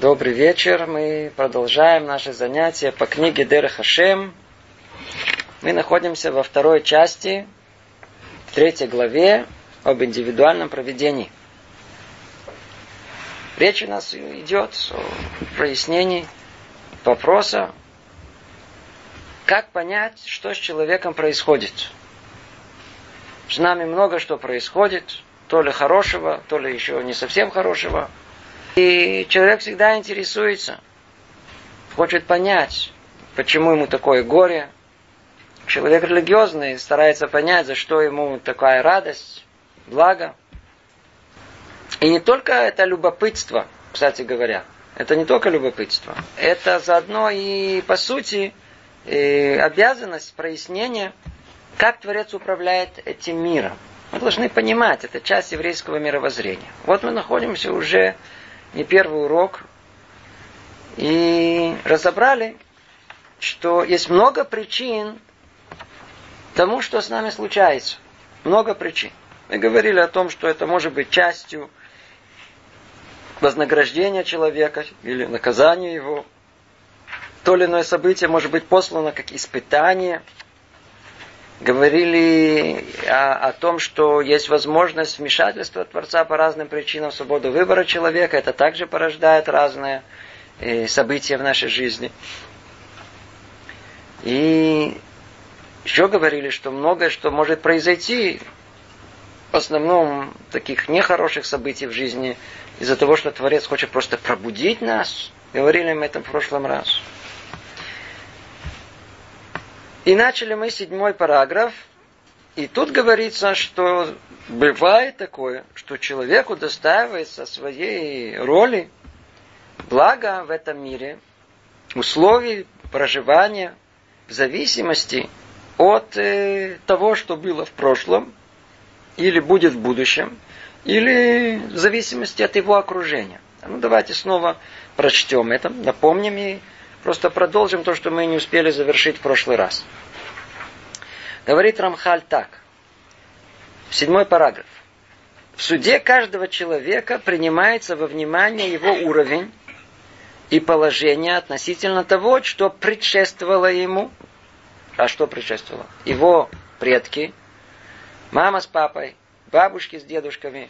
Добрый вечер. Мы продолжаем наше занятие по книге Дер Хашем. Мы находимся во второй части, в третьей главе об индивидуальном проведении. Речь у нас идет о прояснении вопроса, как понять, что с человеком происходит. С нами много что происходит, то ли хорошего, то ли еще не совсем хорошего – и человек всегда интересуется, хочет понять, почему ему такое горе. Человек религиозный старается понять, за что ему такая радость, благо. И не только это любопытство, кстати говоря, это не только любопытство, это заодно и, по сути, и обязанность прояснения, как Творец управляет этим миром. Мы должны понимать, это часть еврейского мировоззрения. Вот мы находимся уже не первый урок, и разобрали, что есть много причин тому, что с нами случается. Много причин. Мы говорили о том, что это может быть частью вознаграждения человека или наказания его. То или иное событие может быть послано как испытание – говорили о, о том, что есть возможность вмешательства Творца по разным причинам, свободу выбора человека. Это также порождает разные э, события в нашей жизни. И еще говорили, что многое, что может произойти, в основном таких нехороших событий в жизни, из-за того, что Творец хочет просто пробудить нас. Говорили мы это в прошлом раз. И начали мы седьмой параграф. И тут говорится, что бывает такое, что человеку достаивается своей роли благо в этом мире, условий проживания в зависимости от э, того, что было в прошлом, или будет в будущем, или в зависимости от его окружения. Ну, давайте снова прочтем это, напомним и Просто продолжим то, что мы не успели завершить в прошлый раз. Говорит Рамхаль так. Седьмой параграф. В суде каждого человека принимается во внимание его уровень и положение относительно того, что предшествовало ему. А что предшествовало? Его предки, мама с папой, бабушки с дедушками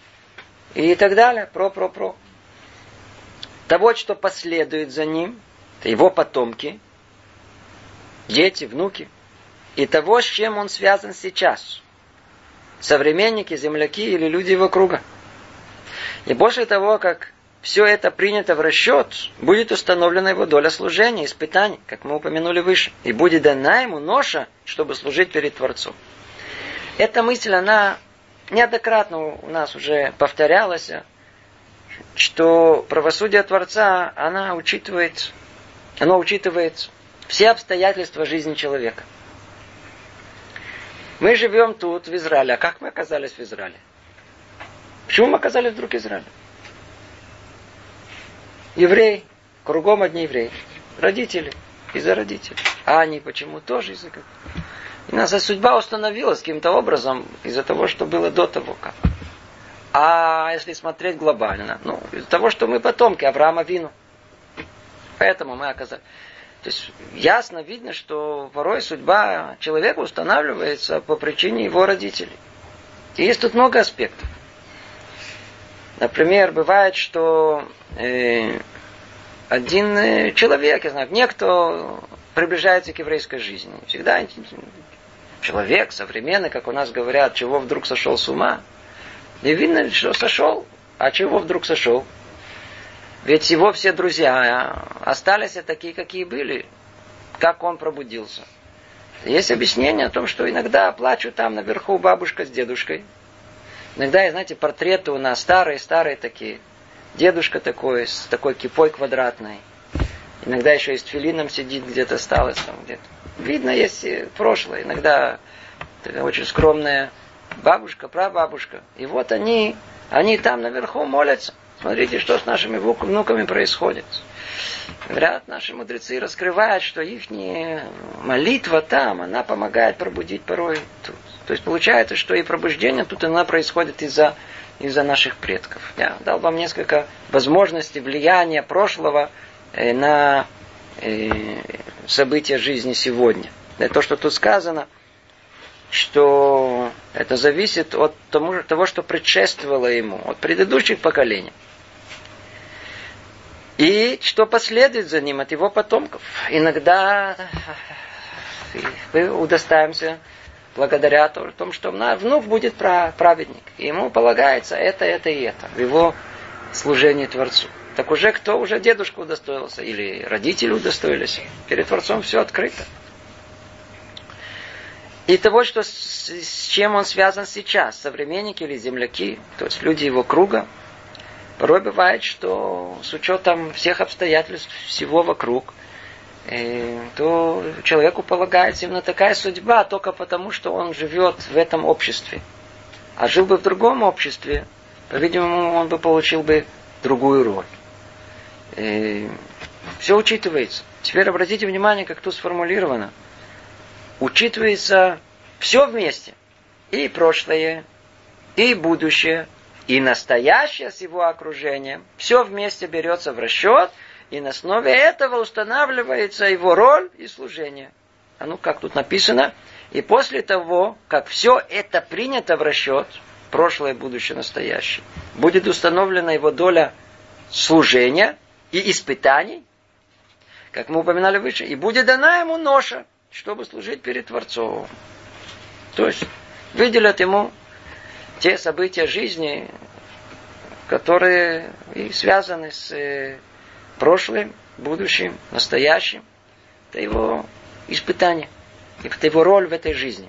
и так далее, про-про-про. Того, что последует за ним, это его потомки, дети, внуки, и того, с чем он связан сейчас. Современники, земляки или люди его круга. И после того, как все это принято в расчет, будет установлена его доля служения, испытаний, как мы упомянули выше. И будет дана ему ноша, чтобы служить перед Творцом. Эта мысль, она неоднократно у нас уже повторялась, что правосудие Творца, она учитывает оно учитывает все обстоятельства жизни человека. Мы живем тут, в Израиле. А как мы оказались в Израиле? Почему мы оказались вдруг в Израиле? Еврей, кругом одни евреи. Родители, из-за родителей. А они почему тоже из-за как? И наша судьба установилась каким-то образом из-за того, что было до того как. А если смотреть глобально, ну, из-за того, что мы потомки Авраама Вину. Поэтому мы оказались... То есть ясно видно, что порой судьба человека устанавливается по причине его родителей. И есть тут много аспектов. Например, бывает, что э, один э, человек, я знаю, некто приближается к еврейской жизни. Всегда человек современный, как у нас говорят, чего вдруг сошел с ума. И видно, что сошел. А чего вдруг сошел? Ведь его все друзья остались такие, какие были. Как он пробудился. Есть объяснение о том, что иногда плачут там наверху бабушка с дедушкой. Иногда, знаете, портреты у нас старые-старые такие. Дедушка такой, с такой кипой квадратной. Иногда еще и с филином сидит где-то осталось там где-то. Видно, есть прошлое. Иногда очень скромная бабушка, прабабушка. И вот они, они там наверху молятся. Смотрите, что с нашими внуками происходит. Говорят, наши мудрецы раскрывают, что их молитва там, она помогает пробудить порой тут. То есть получается, что и пробуждение тут она происходит из-за из-за наших предков. Я дал вам несколько возможностей влияния прошлого э, на э, события жизни сегодня. Это то, что тут сказано, что это зависит от того, что предшествовало ему, от предыдущих поколений. И что последует за ним от его потомков. Иногда мы удостаемся благодаря тому, что внук будет праведник. И ему полагается это, это и это в его служении Творцу. Так уже кто? Уже дедушка удостоился или родители удостоились. Перед Творцом все открыто. И того, что с, чем он связан сейчас, современники или земляки, то есть люди его круга, порой бывает, что с учетом всех обстоятельств всего вокруг, э, то человеку полагается именно такая судьба только потому, что он живет в этом обществе. А жил бы в другом обществе, по-видимому, он бы получил бы другую роль. И все учитывается. Теперь обратите внимание, как тут сформулировано. Учитывается все вместе. И прошлое, и будущее, и настоящее с его окружением. Все вместе берется в расчет, и на основе этого устанавливается его роль и служение. А ну, как тут написано, и после того, как все это принято в расчет, прошлое, будущее, настоящее, будет установлена его доля служения и испытаний, как мы упоминали выше, и будет дана ему ноша, чтобы служить перед Творцом. То есть выделят ему те события жизни, которые и связаны с э, прошлым, будущим, настоящим. Это его испытание. Это его роль в этой жизни.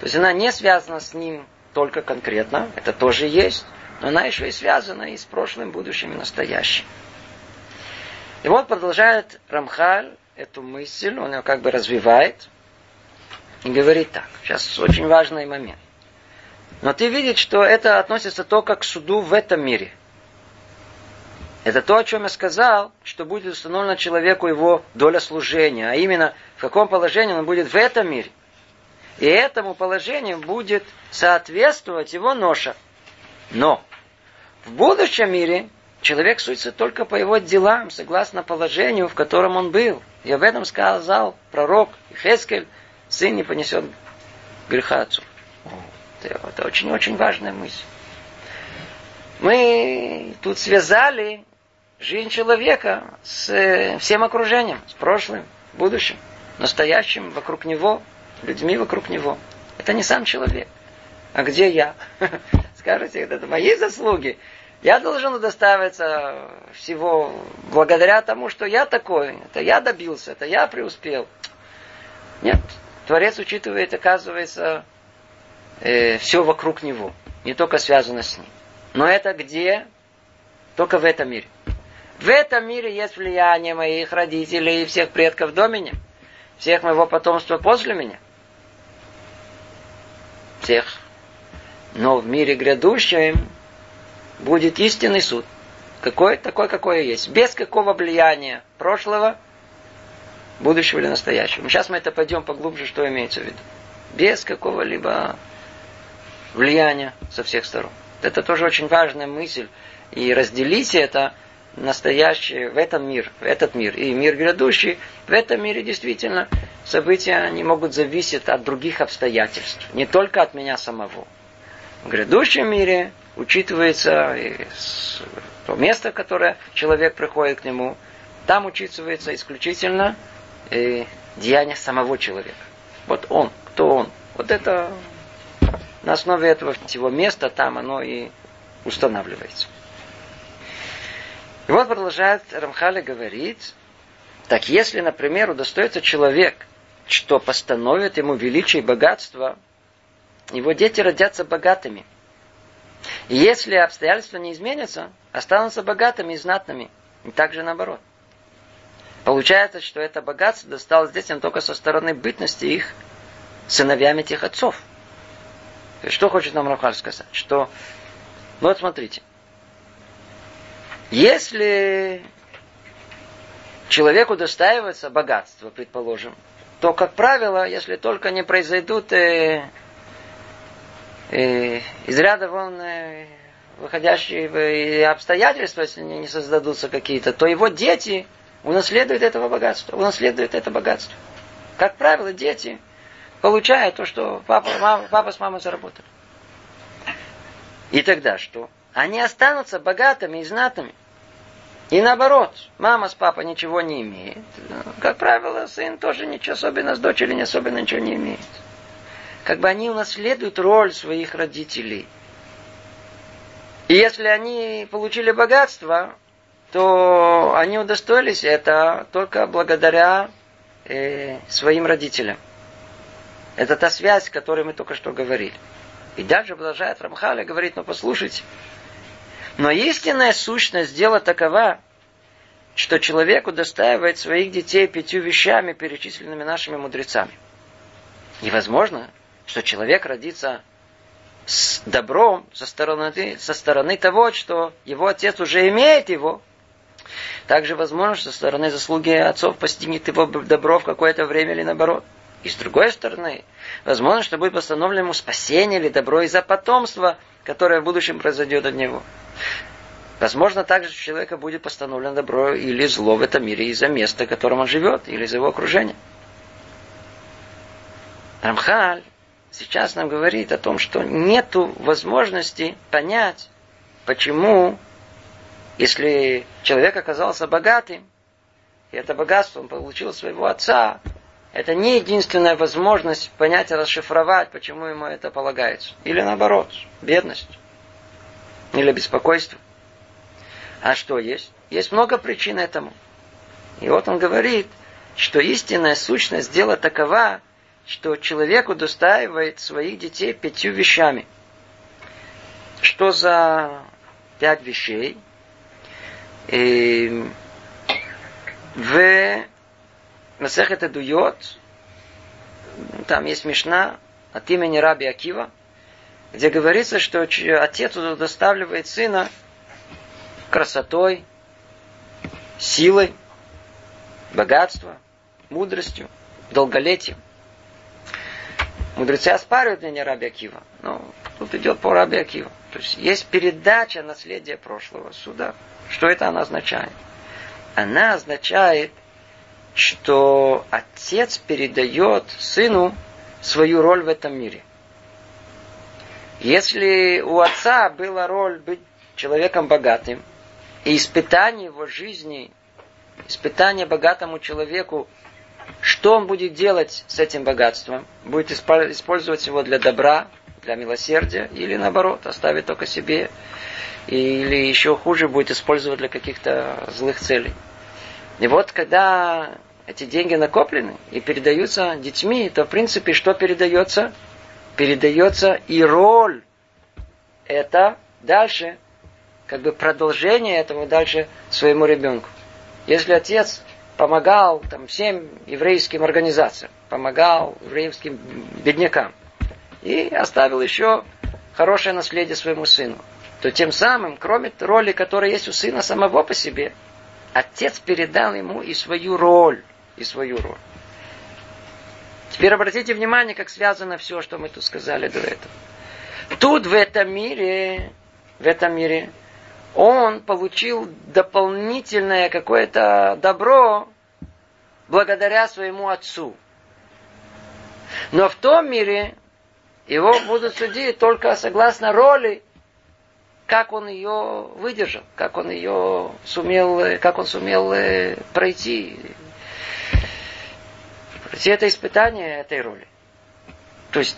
То есть она не связана с ним только конкретно, это тоже есть, но она еще и связана и с прошлым, будущим и настоящим. И вот продолжает Рамхаль эту мысль, он ее как бы развивает и говорит так. Сейчас очень важный момент. Но ты видишь, что это относится только к суду в этом мире. Это то, о чем я сказал, что будет установлено человеку его доля служения, а именно в каком положении он будет в этом мире. И этому положению будет соответствовать его ноша. Но в будущем мире человек судится только по его делам, согласно положению, в котором он был. И об этом сказал пророк Хескель, сын не понесет греха отцу. Это очень-очень важная мысль. Мы тут связали жизнь человека с э, всем окружением, с прошлым, будущим, настоящим вокруг него, людьми вокруг него. Это не сам человек. А где я? Скажете, это мои заслуги. Я должен удостаиваться всего благодаря тому, что я такой, это я добился, это я преуспел. Нет, Творец учитывает, оказывается, э, все вокруг него, не только связано с ним. Но это где? Только в этом мире. В этом мире есть влияние моих родителей и всех предков до меня, всех моего потомства после меня. Всех. Но в мире грядущем будет истинный суд. Какой? Такой, какой есть. Без какого влияния прошлого, будущего или настоящего. Сейчас мы это пойдем поглубже, что имеется в виду. Без какого-либо влияния со всех сторон. Это тоже очень важная мысль. И разделить это настоящее в этом мир, в этот мир и мир грядущий, в этом мире действительно события не могут зависеть от других обстоятельств, не только от меня самого. В грядущем мире учитывается то место, которое человек приходит к нему, там учитывается исключительно э, деяние самого человека. Вот он, кто он. Вот это на основе этого всего места там оно и устанавливается. И вот продолжает Рамхали говорить, так если, например, удостоится человек, что постановит ему величие и богатство, его дети родятся богатыми. И если обстоятельства не изменятся, останутся богатыми и знатными. И также наоборот. Получается, что это богатство досталось детям только со стороны бытности их сыновьями тех отцов. Что хочет нам Рафаль сказать? Что, ну вот смотрите, если человеку достаивается богатство, предположим, то, как правило, если только не произойдут э, э, из ряда вон э, выходящие обстоятельства, если не создадутся какие-то, то его дети унаследуют этого богатства, унаследуют это богатство. Как правило, дети получают то, что папа, мама, папа с мамой заработали. И тогда что? Они останутся богатыми и знатными. И наоборот, мама с папой ничего не имеет. Как правило, сын тоже ничего особенно, с дочерью не особенно ничего не имеет. Как бы они унаследуют роль своих родителей. И если они получили богатство, то они удостоились это только благодаря э, своим родителям. Это та связь, о которой мы только что говорили. И дальше продолжает Рамхаля, говорит, ну послушайте, но истинная сущность дела такова, что человек удостаивает своих детей пятью вещами, перечисленными нашими мудрецами. И возможно, что человек родится с добром со стороны, со стороны того, что его отец уже имеет его. Также возможно, что со стороны заслуги отцов постигнет его добро в какое-то время или наоборот. И с другой стороны, возможно, что будет постановлено ему спасение или добро из-за потомства, которое в будущем произойдет от него. Возможно, также человека будет постановлено добро или зло в этом мире из-за места, в котором он живет, или из его окружения. Рамхаль сейчас нам говорит о том, что нет возможности понять, почему, если человек оказался богатым, и это богатство он получил своего отца, это не единственная возможность понять и расшифровать, почему ему это полагается. Или наоборот, бедность. Или беспокойство. А что есть? Есть много причин этому. И вот он говорит, что истинная сущность дела такова, что человек удостаивает своих детей пятью вещами. Что за пять вещей? И в Масехет Эдуйот, там есть Мишна от имени Раби Акива, где говорится, что отец удоставливает сына красотой, силой, богатством, мудростью, долголетием. Мудрецы оспаривают мнение Раби Акива. Но тут идет по Раби Акива. То есть есть передача наследия прошлого суда. Что это она означает? Она означает, что отец передает сыну свою роль в этом мире. Если у отца была роль быть человеком богатым, и испытание его жизни, испытание богатому человеку что он будет делать с этим богатством? Будет использовать его для добра, для милосердия, или наоборот, оставить только себе, или еще хуже, будет использовать для каких-то злых целей. И вот когда эти деньги накоплены и передаются детьми, то в принципе что передается? Передается и роль. Это дальше, как бы продолжение этого дальше своему ребенку. Если отец помогал там, всем еврейским организациям, помогал еврейским беднякам. И оставил еще хорошее наследие своему сыну. То тем самым, кроме роли, которая есть у сына самого по себе, отец передал ему и свою роль, и свою роль. Теперь обратите внимание, как связано все, что мы тут сказали до этого. Тут в этом мире, в этом мире он получил дополнительное какое-то добро благодаря своему отцу. Но в том мире его будут судить только согласно роли, как он ее выдержал, как он ее сумел, как он сумел э, пройти. Это испытание этой роли. То есть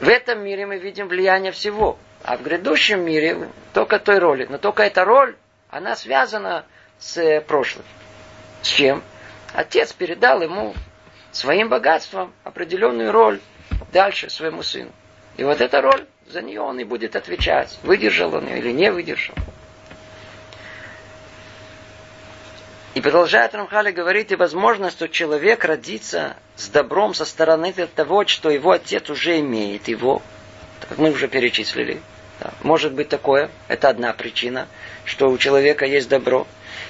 в этом мире мы видим влияние всего. А в грядущем мире только той роли. Но только эта роль, она связана с прошлым. С чем? Отец передал ему своим богатством определенную роль дальше своему сыну. И вот эта роль, за нее он и будет отвечать, выдержал он ее или не выдержал. И продолжает Рамхали говорить, и возможно, что человек родится с добром со стороны того, что его отец уже имеет его. Так мы уже перечислили. Да. Может быть такое. Это одна причина, что у человека есть добро.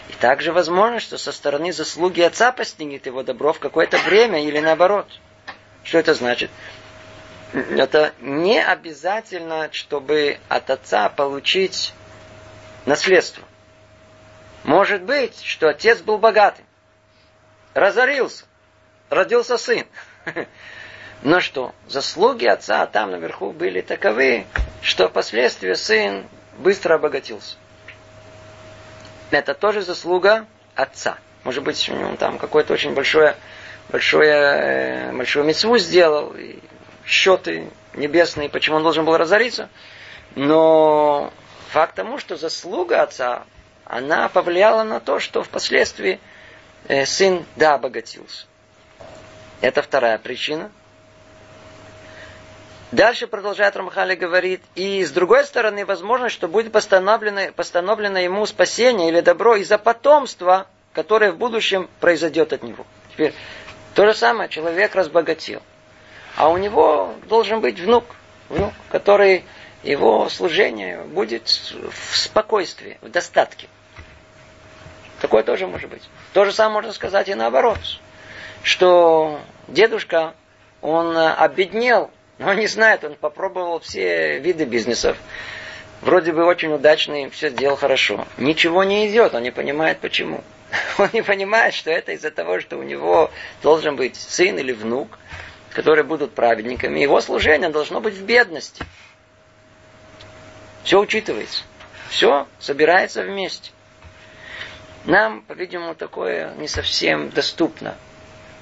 И также возможно, что со стороны заслуги отца постигнет его добро в какое-то время или наоборот. Что это значит? это не обязательно, чтобы от отца получить наследство. Может быть, что отец был богатый, разорился, родился сын. Но что, заслуги отца там наверху были таковы, что впоследствии сын быстро обогатился. Это тоже заслуга отца. Может быть, он там какое-то очень большое, большое, э, большую мецву сделал, и счеты небесные, почему он должен был разориться. Но факт тому, что заслуга отца, она повлияла на то, что впоследствии э, сын, да, обогатился. Это вторая причина. Дальше продолжает Рамхали говорит, и с другой стороны, возможно, что будет постановлено, постановлено ему спасение или добро из-за потомства, которое в будущем произойдет от него. Теперь, то же самое, человек разбогател. А у него должен быть внук, внук, который его служение будет в спокойствии, в достатке. Такое тоже может быть. То же самое можно сказать и наоборот, что дедушка, он обеднел, но не знает, он попробовал все виды бизнесов. Вроде бы очень удачный, все сделал хорошо. Ничего не идет, он не понимает почему. Он не понимает, что это из-за того, что у него должен быть сын или внук, которые будут праведниками. Его служение должно быть в бедности. Все учитывается. Все собирается вместе. Нам, по-видимому, такое не совсем доступно.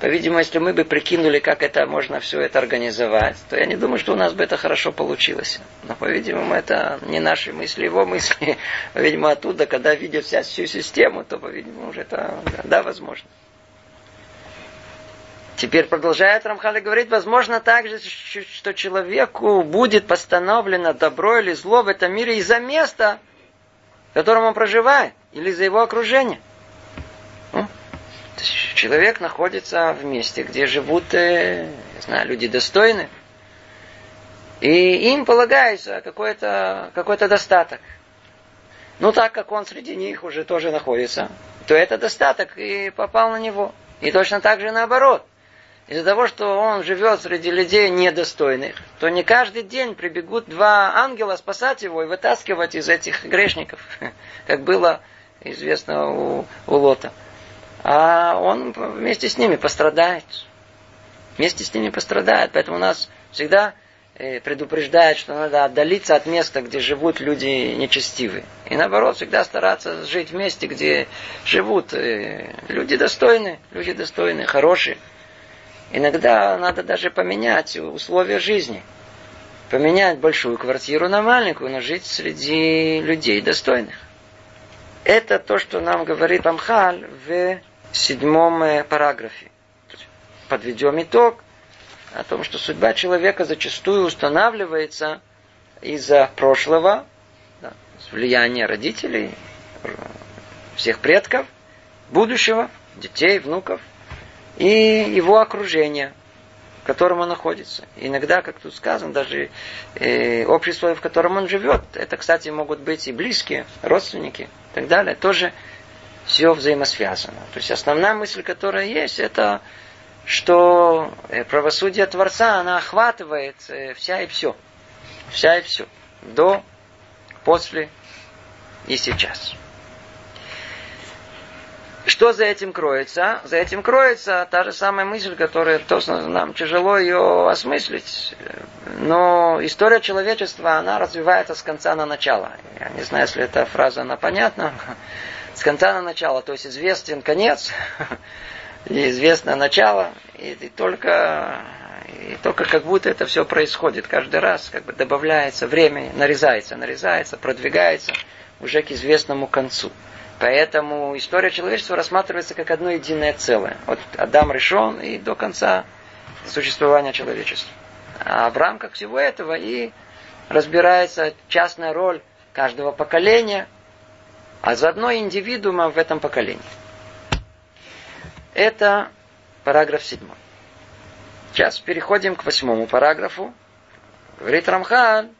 По-видимому, если мы бы прикинули, как это можно все это организовать, то я не думаю, что у нас бы это хорошо получилось. Но, по-видимому, это не наши мысли, его мысли. По-видимому, оттуда, когда видят вся всю систему, то, по-видимому, уже это, да, возможно. Теперь продолжает Рамхали говорить, возможно также, что человеку будет постановлено добро или зло в этом мире из-за места, в котором он проживает, или из-за его окружения. Ну, человек находится в месте, где живут, э, не знаю, люди достойные, и им полагается какой-то какой достаток. Ну, так как он среди них уже тоже находится, то это достаток и попал на него. И точно так же наоборот из-за того, что он живет среди людей недостойных, то не каждый день прибегут два ангела спасать его и вытаскивать из этих грешников, как было известно у, у Лота. А он вместе с ними пострадает. Вместе с ними пострадает. Поэтому нас всегда э, предупреждает, что надо отдалиться от места, где живут люди нечестивые. И наоборот, всегда стараться жить в месте, где живут э, люди достойные, люди достойные, хорошие. Иногда надо даже поменять условия жизни. Поменять большую квартиру на маленькую, но жить среди людей достойных. Это то, что нам говорит Амхаль в седьмом э, параграфе. Подведем итог о том, что судьба человека зачастую устанавливается из-за прошлого, да, влияния родителей, всех предков, будущего, детей, внуков – и его окружение, в котором он находится. иногда, как тут сказано, даже э, общество, в котором он живет, это, кстати, могут быть и близкие, родственники и так далее, тоже все взаимосвязано. То есть основная мысль, которая есть, это что э, правосудие Творца, она охватывает э, вся и все. Вся и все. До, после и сейчас. Что за этим кроется? За этим кроется та же самая мысль, которая точно нам тяжело ее осмыслить. Но история человечества, она развивается с конца на начало. Я не знаю, если эта фраза, она понятна. С конца на начало, то есть известен конец, и известно начало, и, и только и только как будто это все происходит каждый раз, как бы добавляется время, нарезается, нарезается, продвигается уже к известному концу. Поэтому история человечества рассматривается как одно единое целое. От Адам решен и до конца существования человечества. А в рамках всего этого и разбирается частная роль каждого поколения, а заодно индивидуума в этом поколении. Это параграф 7. Сейчас переходим к восьмому параграфу. Говорит Рамхан,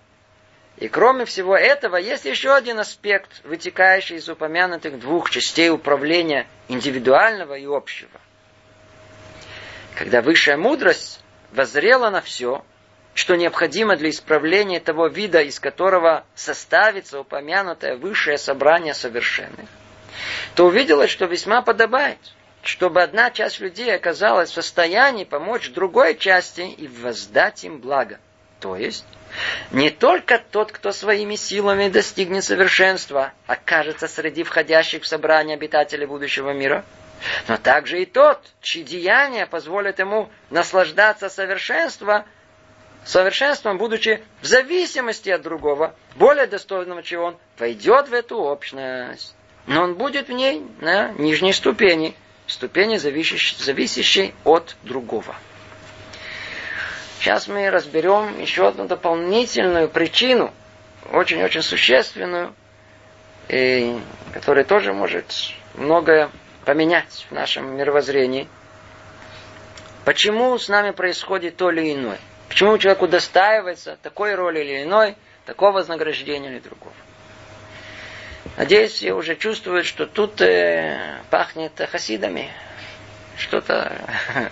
и кроме всего этого, есть еще один аспект, вытекающий из упомянутых двух частей управления индивидуального и общего. Когда высшая мудрость воззрела на все что необходимо для исправления того вида, из которого составится упомянутое высшее собрание совершенных, то увиделось, что весьма подобает, чтобы одна часть людей оказалась в состоянии помочь другой части и воздать им благо. То есть, не только тот, кто своими силами достигнет совершенства, окажется среди входящих в собрание обитателей будущего мира, но также и тот, чьи деяния позволят ему наслаждаться совершенством, совершенством, будучи в зависимости от другого, более достойного, чем он, войдет в эту общность. Но он будет в ней на нижней ступени, ступени, зависящей, зависящей от другого. Сейчас мы разберем еще одну дополнительную причину, очень-очень существенную, и которая тоже может многое поменять в нашем мировоззрении. Почему с нами происходит то или иное? Почему человек удостаивается такой роли или иной, такого вознаграждения или другого? Надеюсь, все уже чувствуют, что тут э, пахнет хасидами. Что-то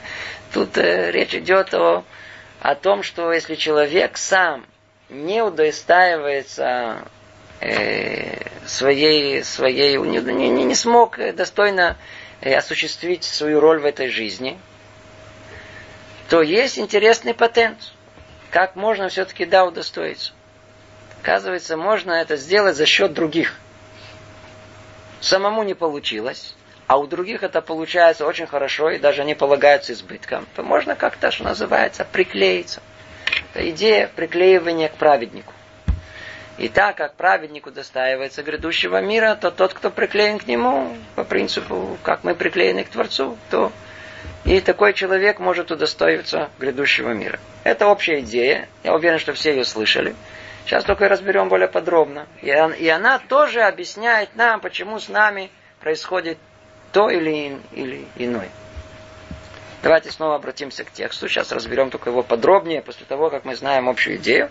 тут э, речь идет о о том, что если человек сам не удостаивается э, своей, своей не, не, не смог достойно э, осуществить свою роль в этой жизни, то есть интересный патент. Как можно все-таки да удостоиться? Оказывается, можно это сделать за счет других. Самому не получилось а у других это получается очень хорошо, и даже не полагаются избытком, то можно как-то, что называется, приклеиться. Это идея приклеивания к праведнику. И так как праведнику достаивается грядущего мира, то тот, кто приклеен к нему, по принципу, как мы приклеены к Творцу, то и такой человек может удостоиться грядущего мира. Это общая идея. Я уверен, что все ее слышали. Сейчас только разберем более подробно. И она тоже объясняет нам, почему с нами происходит то или, или иной. Давайте снова обратимся к тексту. Сейчас разберем только его подробнее, после того, как мы знаем общую идею.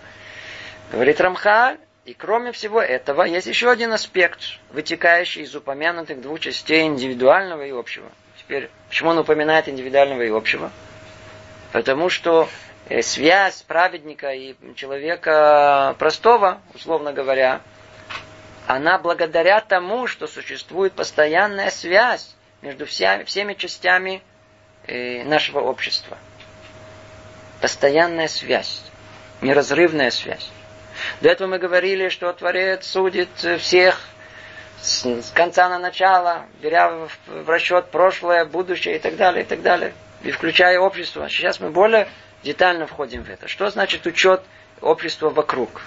Говорит Рамхаль, и кроме всего этого, есть еще один аспект, вытекающий из упомянутых двух частей индивидуального и общего. Теперь, почему он упоминает индивидуального и общего? Потому что э, связь праведника и человека простого, условно говоря, она благодаря тому, что существует постоянная связь между всеми, всеми частями э, нашего общества. Постоянная связь, неразрывная связь. До этого мы говорили, что Творец судит всех с, конца на начало, беря в, в расчет прошлое, будущее и так далее, и так далее, и включая общество. Сейчас мы более детально входим в это. Что значит учет общества вокруг?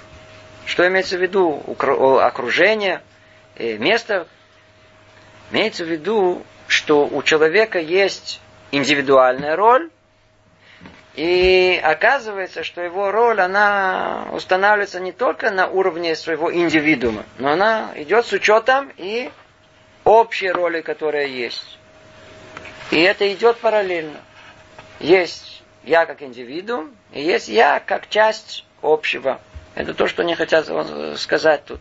Что имеется в виду? Окружение, э, место. Имеется в виду, что у человека есть индивидуальная роль, и оказывается, что его роль, она устанавливается не только на уровне своего индивидуума, но она идет с учетом и общей роли, которая есть. И это идет параллельно. Есть я как индивидуум, и есть я как часть общего это то, что они хотят сказать тут.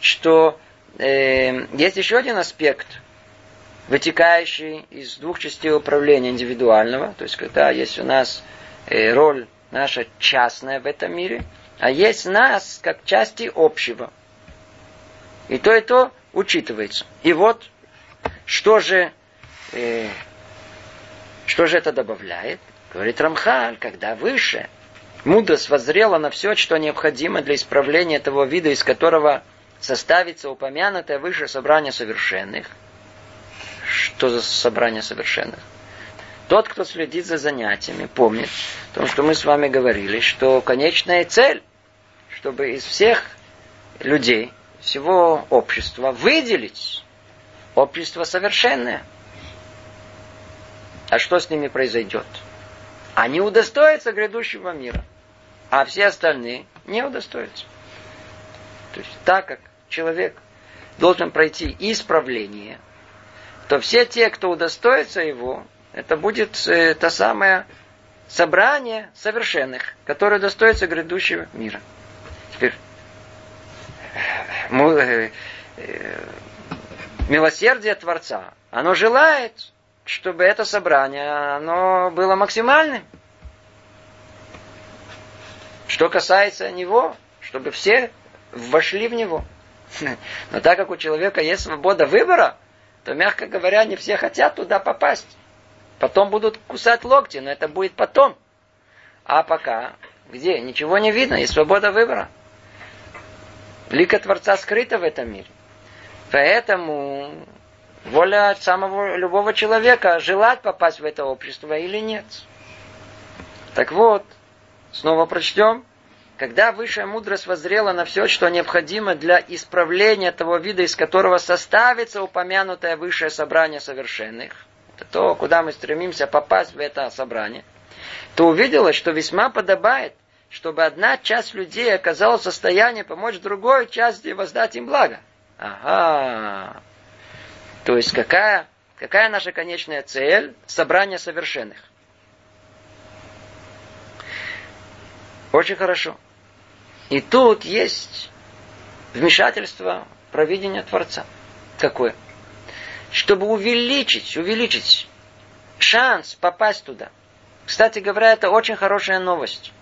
Что э, есть еще один аспект, вытекающий из двух частей управления индивидуального. То есть, когда есть у нас э, роль наша частная в этом мире, а есть нас как части общего. И то, и то учитывается. И вот, что же, э, что же это добавляет? Говорит Рамхаль, когда выше Мудрость воззрела на все, что необходимо для исправления того вида, из которого составится упомянутое выше собрание совершенных. Что за собрание совершенных? Тот, кто следит за занятиями, помнит о том, что мы с вами говорили, что конечная цель, чтобы из всех людей, всего общества выделить общество совершенное. А что с ними произойдет? Они удостоятся грядущего мира а все остальные не удостоятся. То есть так как человек должен пройти исправление, то все те, кто удостоится его, это будет э, то самое собрание совершенных, которое достоится грядущего мира. Теперь э, э, милосердие Творца, оно желает, чтобы это собрание оно было максимальным. Что касается него, чтобы все вошли в него. Но так как у человека есть свобода выбора, то, мягко говоря, не все хотят туда попасть. Потом будут кусать локти, но это будет потом. А пока, где? Ничего не видно, и свобода выбора. Лика Творца скрыта в этом мире. Поэтому воля самого любого человека желать попасть в это общество или нет. Так вот, снова прочтем. Когда высшая мудрость воззрела на все, что необходимо для исправления того вида, из которого составится упомянутое высшее собрание совершенных, это то, куда мы стремимся попасть в это собрание, то увидела, что весьма подобает, чтобы одна часть людей оказалась в состоянии помочь другой части воздать им благо. Ага. То есть какая, какая наша конечная цель? Собрание совершенных. Очень хорошо. И тут есть вмешательство провидения Творца. Какое? Чтобы увеличить, увеличить шанс попасть туда. Кстати говоря, это очень хорошая новость.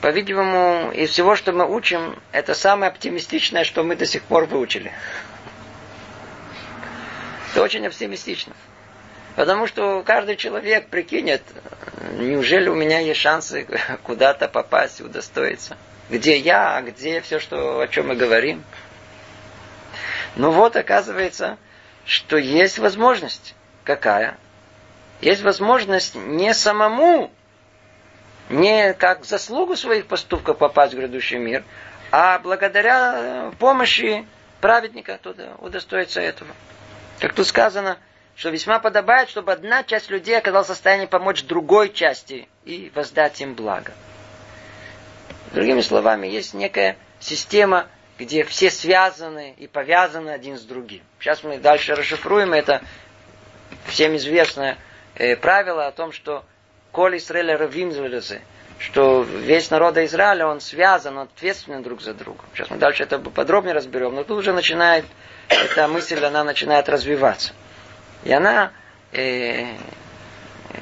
По-видимому, из всего, что мы учим, это самое оптимистичное, что мы до сих пор выучили. Это очень оптимистично. Потому что каждый человек прикинет, неужели у меня есть шансы куда-то попасть, удостоиться? Где я, а где все, что, о чем мы говорим? Ну вот, оказывается, что есть возможность. Какая? Есть возможность не самому, не как заслугу своих поступков попасть в грядущий мир, а благодаря помощи праведника туда удостоиться этого. Как тут сказано – что весьма подобает, чтобы одна часть людей оказалась в состоянии помочь другой части и воздать им благо. Другими словами, есть некая система, где все связаны и повязаны один с другим. Сейчас мы дальше расшифруем это всем известное э, правило о том, что Коль Израиля Равим что весь народ Израиля, он связан, он ответственен друг за другом. Сейчас мы дальше это подробнее разберем, но тут уже начинает, эта мысль, она начинает развиваться. И она, э,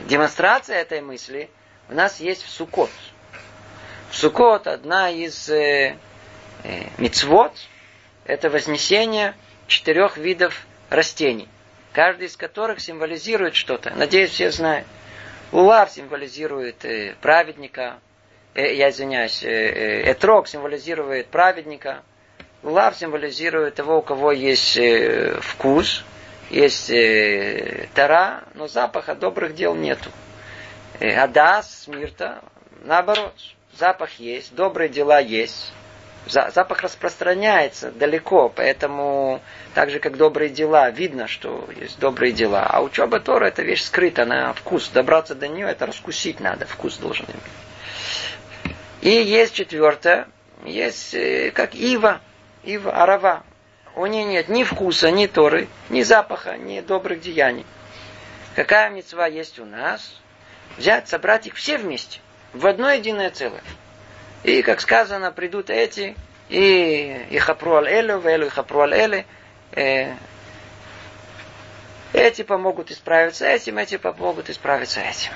демонстрация этой мысли у нас есть в Сукот. В Сукот одна из э, э, мицвод это вознесение четырех видов растений, каждый из которых символизирует что-то. Надеюсь, все знают. Улав символизирует э, праведника, э, я извиняюсь, э, э, этрог символизирует праведника, Улав символизирует того, у кого есть э, вкус, есть э, тара, но запаха добрых дел нету. Э, адас, смирта, наоборот, запах есть, добрые дела есть. Запах распространяется далеко, поэтому так же, как добрые дела, видно, что есть добрые дела. А учеба Тора это вещь скрыта, на вкус. Добраться до нее, это раскусить надо, вкус должен иметь. И есть четвертое, есть э, как ива, ива, арава у нее нет ни вкуса, ни торы, ни запаха, ни добрых деяний. Какая мецва есть у нас? Взять, собрать их все вместе, в одно единое целое. И, как сказано, придут эти, и и хапруал элю, велю и хапруал эле. Э, эти помогут исправиться этим, эти помогут исправиться этим.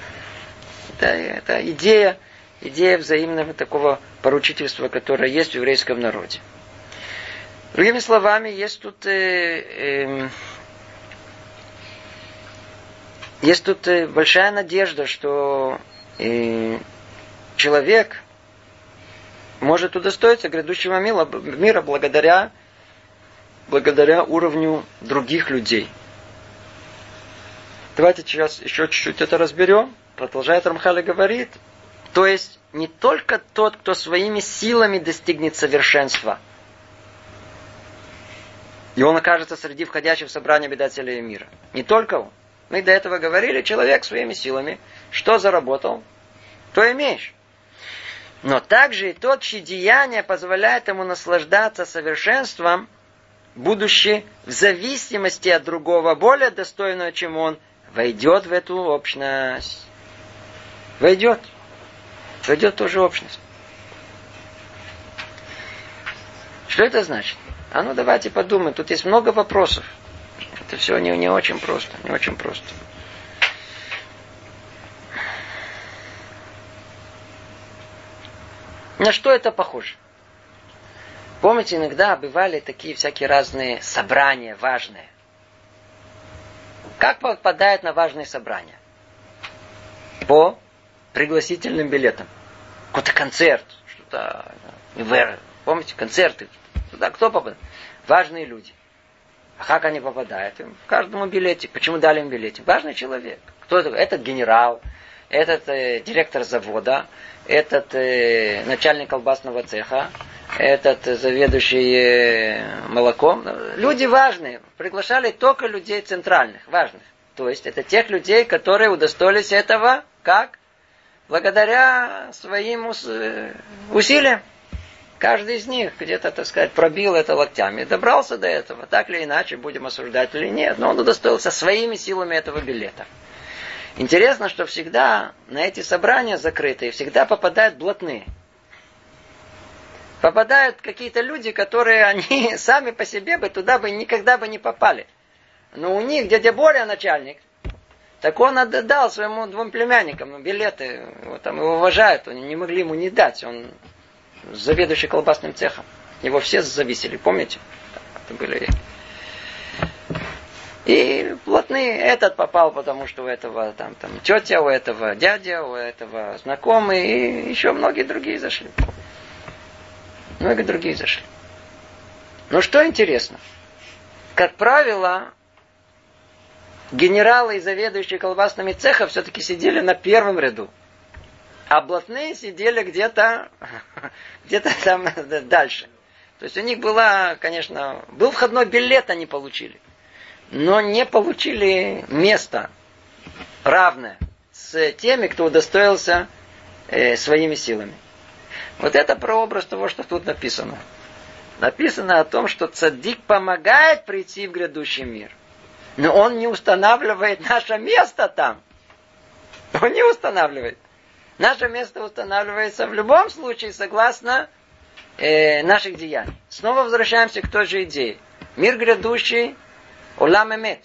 Это, это идея, идея взаимного такого поручительства, которое есть в еврейском народе. Другими словами, есть тут э, э, есть тут э, большая надежда, что э, человек может удостоиться грядущего мира, мира благодаря, благодаря уровню других людей. Давайте сейчас еще чуть-чуть это разберем. Продолжает Рамхали говорит. То есть не только тот, кто своими силами достигнет совершенства – и он окажется среди входящих в собрание обитателей мира. Не только он. Мы до этого говорили, человек своими силами, что заработал, то имеешь. Но также и тот, чьи деяния позволяют ему наслаждаться совершенством, будучи в зависимости от другого, более достойного, чем он, войдет в эту общность. Войдет. Войдет тоже общность. Что это значит? А ну давайте подумаем, тут есть много вопросов. Это все не, не очень просто, не очень просто. На что это похоже? Помните, иногда бывали такие всякие разные собрания важные. Как попадает на важные собрания? По пригласительным билетам. Какой-то концерт, что-то, помните, концерты. Туда кто попадает? Важные люди. А как они попадают? В каждому билете. Почему дали им билете? Важный человек. Кто это? Этот генерал, этот э, директор завода, этот э, начальник колбасного цеха, этот э, заведующий э, молоком. Люди важные. Приглашали только людей центральных, важных. То есть это тех людей, которые удостоились этого, как? Благодаря своим э, усилиям. Каждый из них где-то, так сказать, пробил это локтями. Добрался до этого. Так или иначе, будем осуждать или нет. Но он удостоился своими силами этого билета. Интересно, что всегда на эти собрания закрытые всегда попадают блатные. Попадают какие-то люди, которые они сами по себе бы туда бы никогда бы не попали. Но у них дядя Боря начальник, так он отдал своему двум племянникам билеты, вот, там его уважают, они не могли ему не дать. Он заведующий колбасным цехом. Его все зависели, помните? Это были... И плотные этот попал, потому что у этого там, там тетя, у этого дядя, у этого знакомый, и еще многие другие зашли. Многие другие зашли. Но что интересно, как правило, генералы и заведующие колбасными цеха все-таки сидели на первом ряду. Блатные сидели где-то где-то там дальше. То есть у них была, конечно, был входной билет, они получили. Но не получили место равное с теми, кто удостоился э, своими силами. Вот это прообраз того, что тут написано. Написано о том, что цадик помогает прийти в грядущий мир. Но он не устанавливает наше место там. Он не устанавливает. Наше место устанавливается в любом случае согласно э, наших деяний. Снова возвращаемся к той же идее. Мир грядущий, улам эмет.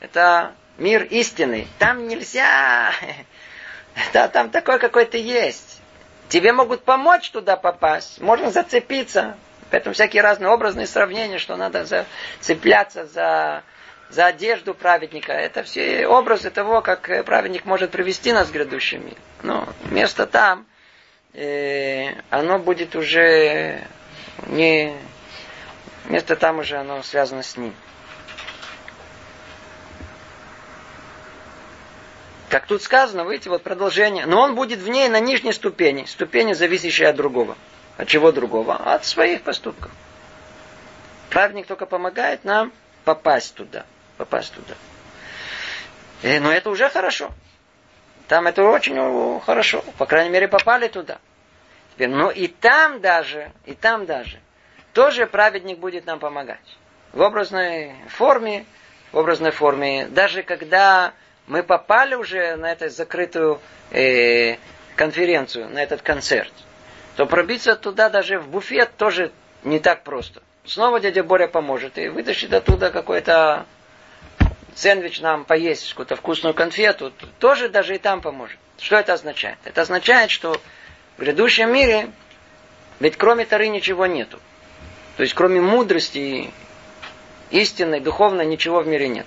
Это мир истинный. Там нельзя... Да, там такой какой-то есть. Тебе могут помочь туда попасть. Можно зацепиться. Поэтому всякие разные образные сравнения, что надо зацепляться за за одежду праведника. Это все образы того, как э, праведник может привести нас в грядущий мир. Но место там, э, оно будет уже не... Место там уже оно связано с ним. Как тут сказано, видите, вот продолжение. Но он будет в ней на нижней ступени. Ступени, зависящие от другого. От чего другого? От своих поступков. Праведник только помогает нам попасть туда попасть туда. И, э, но это уже хорошо. Там это очень хорошо. По крайней мере, попали туда. Теперь, но и там даже, и там даже, тоже праведник будет нам помогать. В образной форме, в образной форме, даже когда мы попали уже на эту закрытую э, конференцию, на этот концерт, то пробиться туда даже в буфет тоже не так просто. Снова дядя Боря поможет и вытащит оттуда какой-то сэндвич нам поесть, какую-то вкусную конфету, тоже даже и там поможет. Что это означает? Это означает, что в грядущем мире ведь кроме Тары ничего нету. То есть кроме мудрости истинной, духовной ничего в мире нет.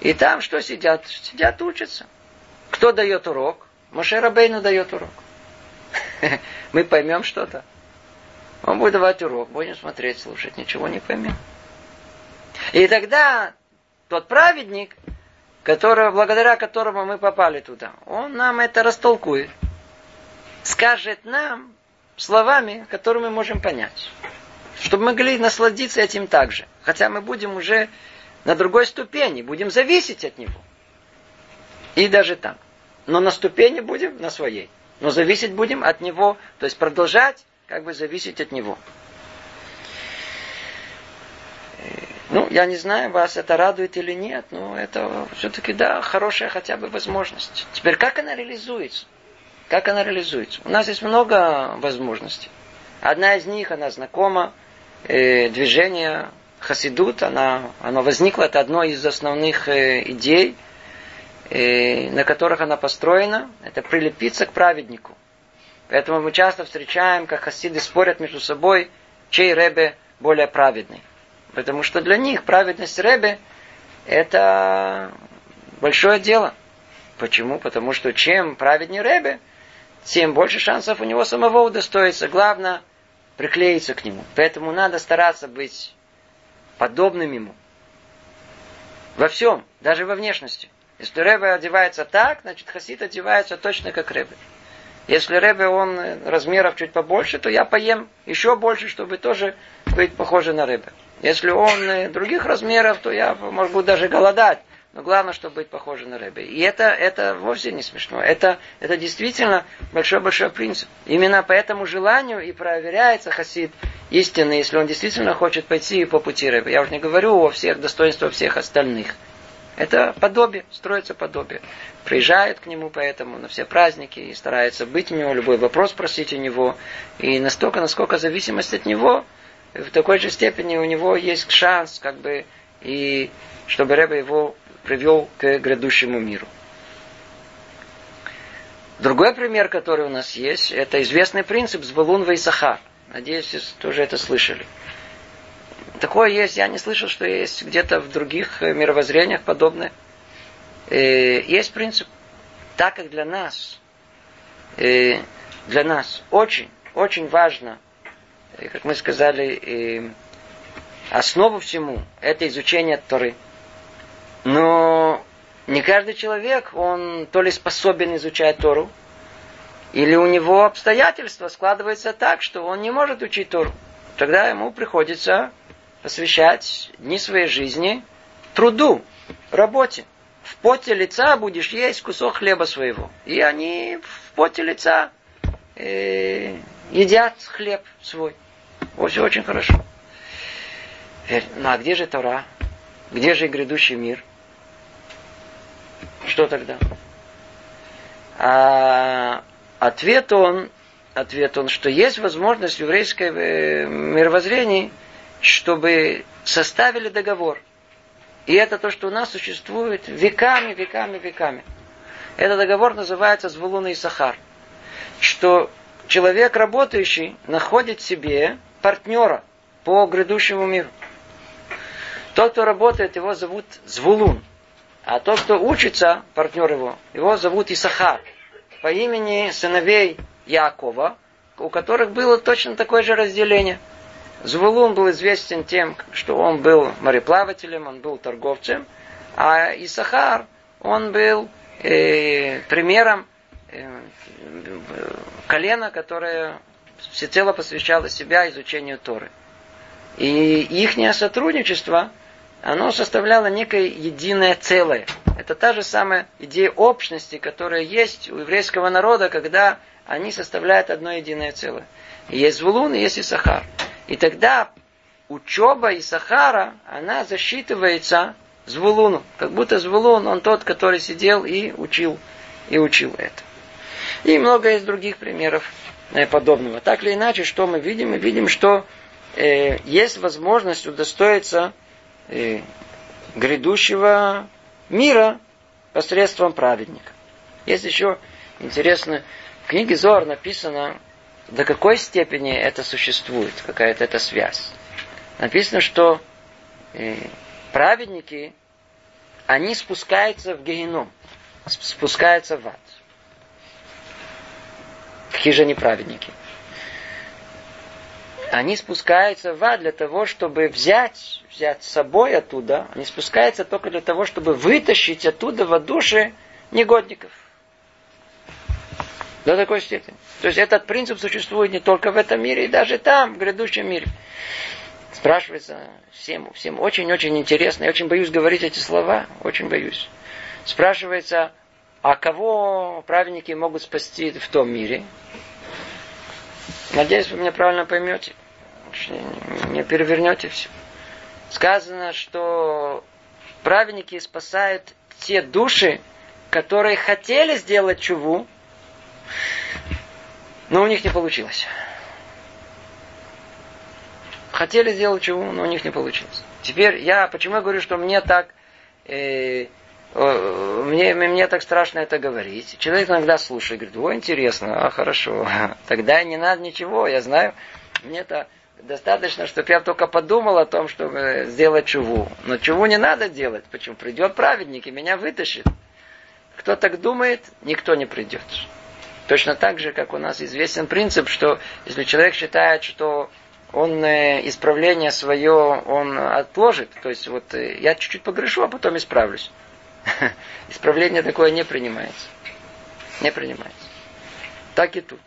И там что сидят? Сидят, учатся. Кто дает урок? Моше Рабейну дает урок. Мы поймем что-то. Он будет давать урок, будем смотреть, слушать, ничего не поймем. И тогда тот праведник, который, благодаря которому мы попали туда, он нам это растолкует. Скажет нам словами, которые мы можем понять. Чтобы мы могли насладиться этим также. Хотя мы будем уже на другой ступени, будем зависеть от него. И даже там. Но на ступени будем на своей. Но зависеть будем от него, то есть продолжать как бы зависеть от него. Ну, я не знаю, вас это радует или нет, но это все-таки, да, хорошая хотя бы возможность. Теперь, как она реализуется? Как она реализуется? У нас есть много возможностей. Одна из них, она знакома, э, движение Хасидут, она, оно возникло, это одно из основных э, идей, э, на которых она построена, это прилепиться к праведнику. Поэтому мы часто встречаем, как хасиды спорят между собой, чей Ребе более праведный. Потому что для них праведность Ребе – это большое дело. Почему? Потому что чем праведнее Ребе, тем больше шансов у него самого удостоиться. Главное – приклеиться к нему. Поэтому надо стараться быть подобным ему. Во всем, даже во внешности. Если Ребе одевается так, значит Хасид одевается точно как Ребе. Если Ребе, он размеров чуть побольше, то я поем еще больше, чтобы тоже быть похожим на Ребе. Если он других размеров, то я могу даже голодать. Но главное, чтобы быть похожим на Рэбе. И это, это вовсе не смешно. Это, это действительно большой-большой принцип. Именно по этому желанию и проверяется хасид истинный, если он действительно хочет пойти по пути Рэбе. Я уже не говорю о всех достоинствах всех остальных. Это подобие, строится подобие. Приезжает к нему поэтому на все праздники и старается быть у него, любой вопрос просить у него. И настолько, насколько зависимость от него, в такой же степени у него есть шанс, как бы, и чтобы Рэбе его привел к грядущему миру. Другой пример, который у нас есть, это известный принцип Звалун Вейсаха. Надеюсь, вы тоже это слышали. Такое есть, я не слышал, что есть где-то в других мировоззрениях подобное. Э, есть принцип. Так как для нас, э, для нас очень, очень важно, э, как мы сказали, основу всему это изучение Торы – но не каждый человек, он то ли способен изучать Тору, или у него обстоятельства складываются так, что он не может учить Тору. Тогда ему приходится посвящать дни своей жизни труду, работе. В поте лица будешь есть кусок хлеба своего. И они в поте лица э, едят хлеб свой. Все очень хорошо. Ну а где же Тора? Где же грядущий мир? Что тогда? А ответ он, ответ он, что есть возможность в еврейском э, мировоззрении, чтобы составили договор. И это то, что у нас существует веками, веками, веками. Этот договор называется Звулун и Сахар. Что человек, работающий, находит себе партнера по грядущему миру. Тот, кто работает, его зовут Звулун. А тот, кто учится, партнер его, его зовут Исахар. По имени сыновей Якова, у которых было точно такое же разделение. Звулун был известен тем, что он был мореплавателем, он был торговцем, а Исахар, он был э, примером э, колена, которое всецело посвящало себя изучению Торы. И их сотрудничество оно составляло некое единое целое. Это та же самая идея общности, которая есть у еврейского народа, когда они составляют одно единое целое. Есть Звулун, и есть Исахар. И тогда учеба Исахара, она засчитывается Звулуну. Как будто Звулун, он тот, который сидел и учил, и учил это. И много из других примеров подобного. Так или иначе, что мы видим? Мы видим, что э, есть возможность удостоиться э, грядущего мира посредством праведника. Есть еще интересно, в книге Зор написано, до какой степени это существует, какая-то эта связь. Написано, что э, праведники, они спускаются в геном, спускаются в ад. Же они праведники? они спускаются в ад для того, чтобы взять, взять с собой оттуда. Они спускаются только для того, чтобы вытащить оттуда в души негодников. До такой степени. То есть этот принцип существует не только в этом мире, и даже там, в грядущем мире. Спрашивается всем, всем очень-очень интересно. Я очень боюсь говорить эти слова, очень боюсь. Спрашивается, а кого праведники могут спасти в том мире? Надеюсь, вы меня правильно поймете. Не перевернете все. Сказано, что праведники спасают те души, которые хотели сделать чуву, но у них не получилось. Хотели сделать чуву, но у них не получилось. Теперь я почему я говорю, что мне так э, мне, мне так страшно это говорить. Человек иногда слушает, говорит, о, интересно, а хорошо, тогда не надо ничего, я знаю, мне это достаточно, чтобы я только подумал о том, чтобы сделать чуву. Но чуву не надо делать. Почему? Придет праведник и меня вытащит. Кто так думает, никто не придет. Точно так же, как у нас известен принцип, что если человек считает, что он э, исправление свое, он отложит, то есть вот э, я чуть-чуть погрешу, а потом исправлюсь. Исправление такое не принимается. Не принимается. Так и тут.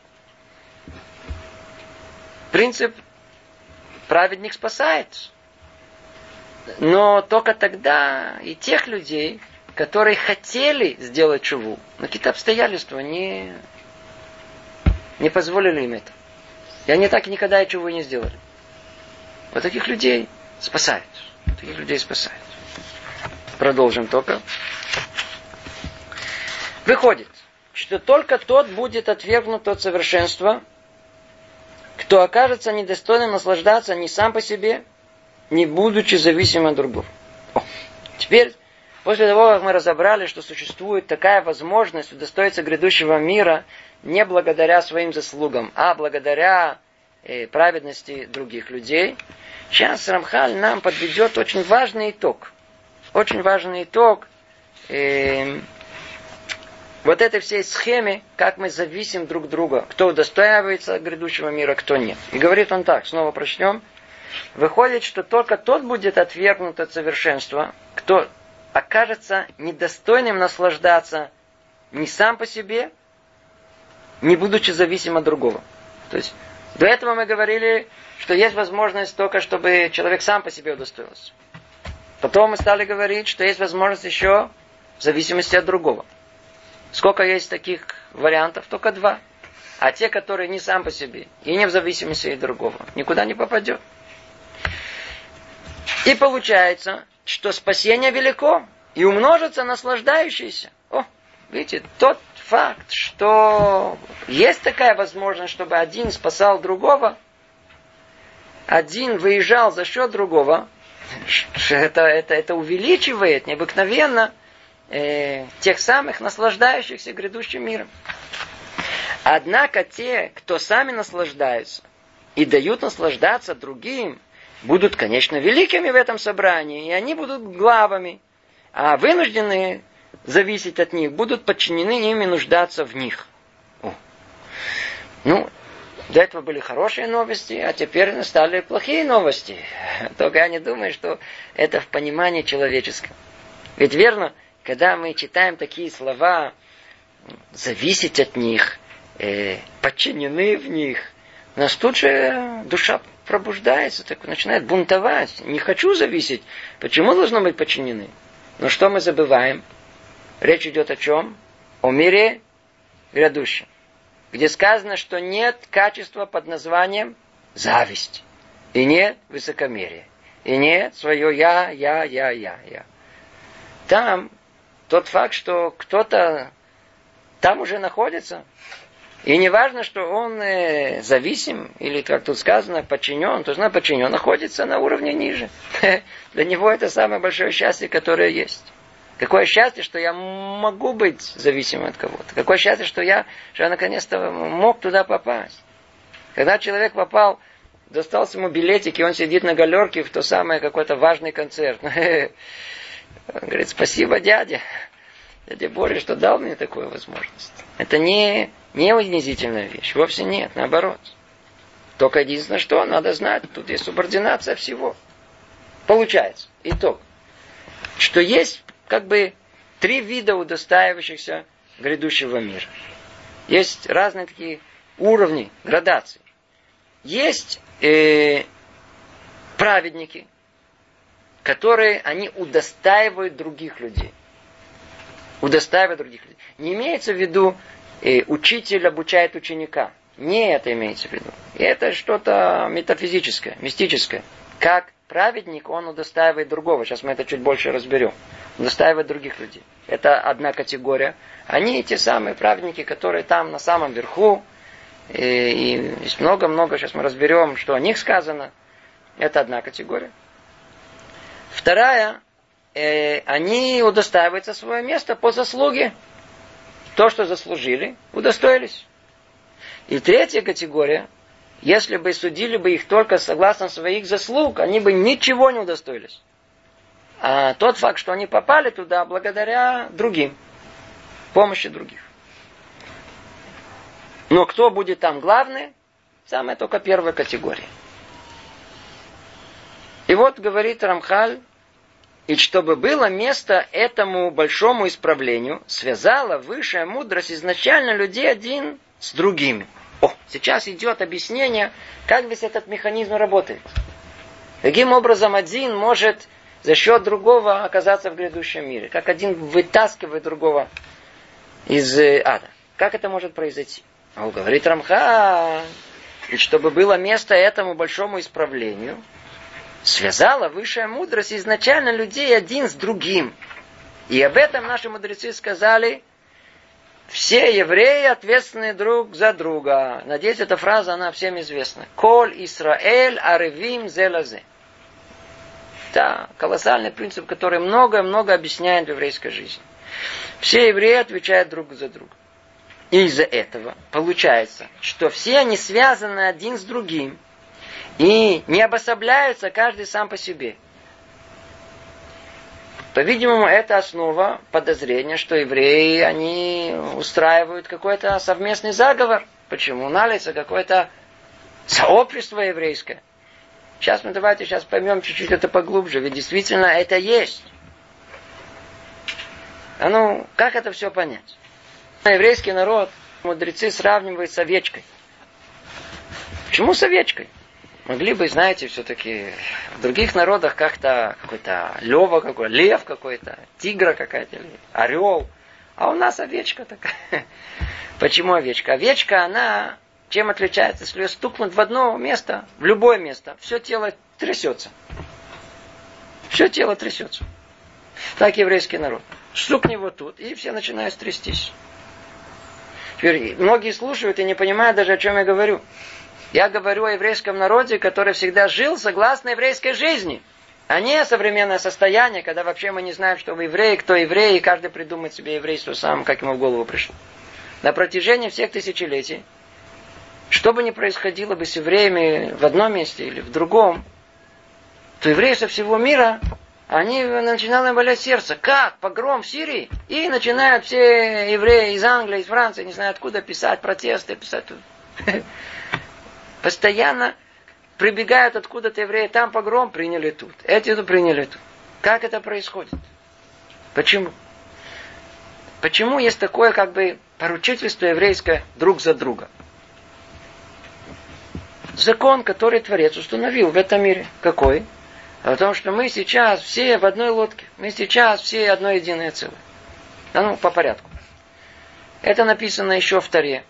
Принцип праведник спасает. Но только тогда и тех людей, которые хотели сделать чуву, но какие-то обстоятельства не, не позволили им это. И они так и никогда и чуву не сделали. Вот таких людей спасают. Таких людей спасают. Продолжим только. Выходит, что только тот будет отвергнут от совершенства, кто окажется недостойным наслаждаться ни сам по себе, не будучи зависимым от другого. Теперь, после того, как мы разобрали, что существует такая возможность удостоиться грядущего мира не благодаря своим заслугам, а благодаря э, праведности других людей, сейчас Рамхаль нам подведет очень важный итог. Очень важный итог э, вот этой всей схеме, как мы зависим друг от друга, кто удостаивается грядущего мира, кто нет. И говорит он так, снова прочнем. Выходит, что только тот будет отвергнут от совершенства, кто окажется недостойным наслаждаться не сам по себе, не будучи зависим от другого. То есть до этого мы говорили, что есть возможность только, чтобы человек сам по себе удостоился. Потом мы стали говорить, что есть возможность еще в зависимости от другого. Сколько есть таких вариантов? Только два. А те, которые не сам по себе и не в зависимости от другого, никуда не попадет. И получается, что спасение велико и умножится наслаждающийся. О, видите, тот факт, что есть такая возможность, чтобы один спасал другого, один выезжал за счет другого, это, это, это увеличивает необыкновенно э, тех самых наслаждающихся грядущим миром. Однако те, кто сами наслаждаются и дают наслаждаться другим, будут, конечно, великими в этом собрании, и они будут главами, а вынужденные зависеть от них будут подчинены им и нуждаться в них. О. Ну, до этого были хорошие новости, а теперь настали плохие новости. Только я не думаю, что это в понимании человеческом. Ведь верно, когда мы читаем такие слова, зависеть от них, э, подчинены в них, у нас тут же душа пробуждается, так начинает бунтовать. Не хочу зависеть. Почему должно быть подчинены? Но что мы забываем? Речь идет о чем? О мире грядущем. Где сказано, что нет качества под названием зависть. И нет высокомерия. И нет свое я, я, я, я, я. Там тот факт, что кто-то там уже находится, и не важно, что он э, зависим, или, как тут сказано, подчинен, то есть подчинен находится на уровне ниже. Для него это самое большое счастье, которое есть. Какое счастье, что я могу быть зависимым от кого-то. Какое счастье, что я, что я наконец-то мог туда попасть. Когда человек попал, достался ему билетик, и он сидит на галерке в то самое какой-то важный концерт. Он говорит, спасибо, дядя. Дядя Боря, что дал мне такую возможность. Это не, не унизительная вещь. Вовсе нет, наоборот. Только единственное, что надо знать, тут есть субординация всего. Получается, итог, что есть как бы три вида удостаивающихся грядущего мира. Есть разные такие уровни, градации. Есть э, праведники, которые они удостаивают других людей. Удостаивают других людей. Не имеется в виду, э, учитель обучает ученика. Не это имеется в виду. Это что-то метафизическое, мистическое. Как праведник, он удостаивает другого. Сейчас мы это чуть больше разберем. Удостаивает других людей. Это одна категория. Они те самые праведники, которые там на самом верху. И, и много-много, сейчас мы разберем, что о них сказано. Это одна категория. Вторая э, они удостаиваются свое место по заслуге. То, что заслужили, удостоились. И третья категория, если бы судили бы их только согласно своих заслуг, они бы ничего не удостоились. А тот факт, что они попали туда благодаря другим, помощи других. Но кто будет там главный? Самая только первая категория. И вот говорит Рамхаль, и чтобы было место этому большому исправлению, связала высшая мудрость изначально людей один с другими. О, сейчас идет объяснение, как весь этот механизм работает. Каким образом один может за счет другого оказаться в грядущем мире. Как один вытаскивает другого из э, ада. Как это может произойти? А он говорит Рамха, и чтобы было место этому большому исправлению, связала высшая мудрость изначально людей один с другим. И об этом наши мудрецы сказали, все евреи ответственны друг за друга. Надеюсь, эта фраза, она всем известна. Коль Исраэль аревим зелазе. Да, колоссальный принцип, который много-много объясняет в еврейской жизни. Все евреи отвечают друг за друга. И из-за этого получается, что все они связаны один с другим и не обособляются каждый сам по себе. По-видимому, это основа подозрения, что евреи, они устраивают какой-то совместный заговор. Почему? На лице какое-то сообщество еврейское. Сейчас мы давайте сейчас поймем чуть-чуть это поглубже, ведь действительно это есть. А ну, как это все понять? Еврейский народ мудрецы сравнивают с овечкой. Почему с овечкой? Могли бы, знаете, все-таки в других народах как-то какой-то лева какой лев какой-то, тигра какая-то, орел. А у нас овечка такая. Почему овечка? Овечка, она чем отличается? Если ее стукнуть в одно место, в любое место, все тело трясется. Все тело трясется. Так еврейский народ. Стукни вот тут, и все начинают трястись. Теперь многие слушают и не понимают даже, о чем я говорю. Я говорю о еврейском народе, который всегда жил согласно еврейской жизни, а не современное состояние, когда вообще мы не знаем, что вы евреи, кто еврей, и каждый придумает себе еврейство сам, как ему в голову пришло. На протяжении всех тысячелетий, что бы ни происходило бы с евреями в одном месте или в другом, то евреи со всего мира, они начинали болеть сердце. Как? Погром в Сирии? И начинают все евреи из Англии, из Франции, не знаю откуда, писать протесты, писать Постоянно прибегают откуда-то евреи, там погром, приняли тут. Эти тут приняли тут. Как это происходит? Почему? Почему есть такое как бы поручительство еврейское друг за друга? Закон, который Творец установил в этом мире. Какой? О том, что мы сейчас все в одной лодке. Мы сейчас все одно единое целое. А ну, по порядку. Это написано еще в Таре,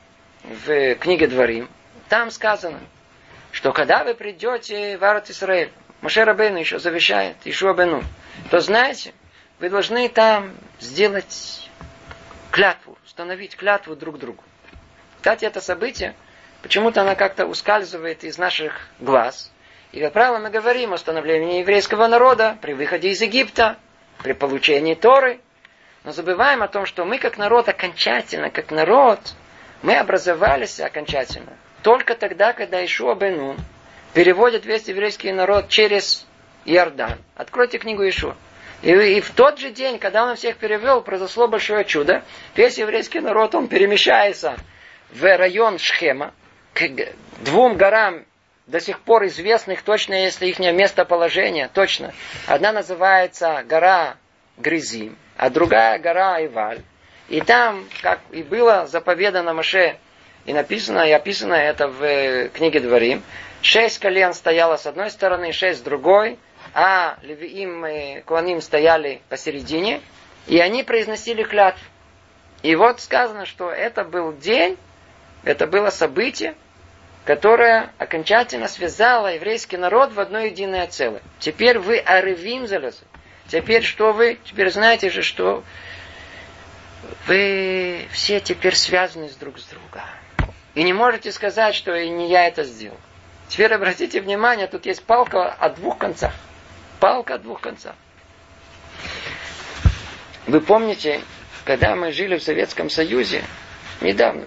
в книге Дворим, там сказано, что когда вы придете в Арат Исраэль, Маше Рабейну еще завещает, Ишуа Бену, то знаете, вы должны там сделать клятву, установить клятву друг другу. Кстати, это событие, почему-то оно как-то ускальзывает из наших глаз. И, как правило, мы говорим о становлении еврейского народа при выходе из Египта, при получении Торы. Но забываем о том, что мы как народ окончательно, как народ, мы образовались окончательно только тогда, когда Ишуа Бенун переводит весь еврейский народ через Иордан. Откройте книгу Ишуа. И, и в тот же день, когда он всех перевел, произошло большое чудо. Весь еврейский народ, он перемещается в район Шхема, к двум горам, до сих пор известных точно, если их местоположение, точно. Одна называется гора Гризим, а другая гора Иваль. И там, как и было заповедано Маше и написано, и описано это в э, книге Дворим. Шесть колен стояло с одной стороны, шесть с другой, а Левиим и Куаним стояли посередине, и они произносили клятву. И вот сказано, что это был день, это было событие, которое окончательно связало еврейский народ в одно единое целое. Теперь вы аревим залезли. Теперь что вы? Теперь знаете же, что вы все теперь связаны с друг с другом. И не можете сказать, что и не я это сделал. Теперь обратите внимание, тут есть палка о двух концах. Палка о двух концах. Вы помните, когда мы жили в Советском Союзе, недавно,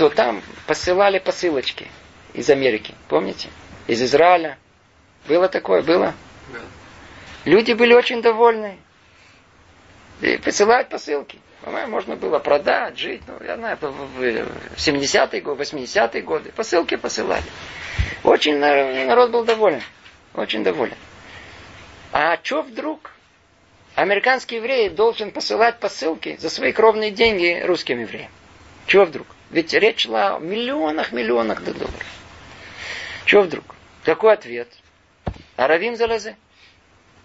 то там посылали посылочки из Америки, помните? Из Израиля. Было такое, было? Да. Люди были очень довольны. И посылают посылки. По-моему, можно было продать, жить. Ну, я знаю, в 70-е годы, 80-е годы. Посылки посылали. Очень народ был доволен. Очень доволен. А что вдруг? Американский еврей должен посылать посылки за свои кровные деньги русским евреям. Чего вдруг? Ведь речь шла о миллионах, миллионах долларов. Чего вдруг? Какой ответ? Аравим залезе.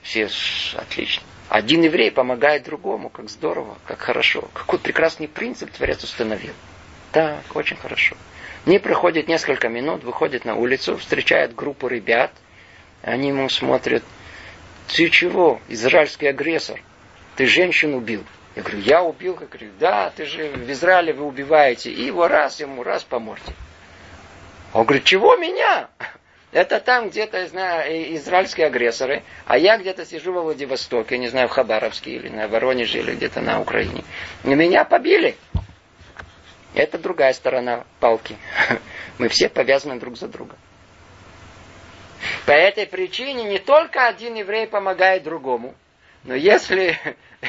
Все отлично. Один еврей помогает другому, как здорово, как хорошо. Какой прекрасный принцип Творец установил. Так, очень хорошо. Мне проходит несколько минут, выходит на улицу, встречает группу ребят. Они ему смотрят. Ты чего, израильский агрессор? Ты женщину убил. Я говорю, я убил? Я говорю, да, ты же в Израиле вы убиваете. И его раз, ему раз по морде. Он говорит, чего меня? Это там где-то, я знаю, израильские агрессоры, а я где-то сижу во Владивостоке, не знаю, в Хабаровске или на Воронеже, или где-то на Украине. И меня побили. Это другая сторона палки. Мы все повязаны друг за друга. По этой причине не только один еврей помогает другому, но если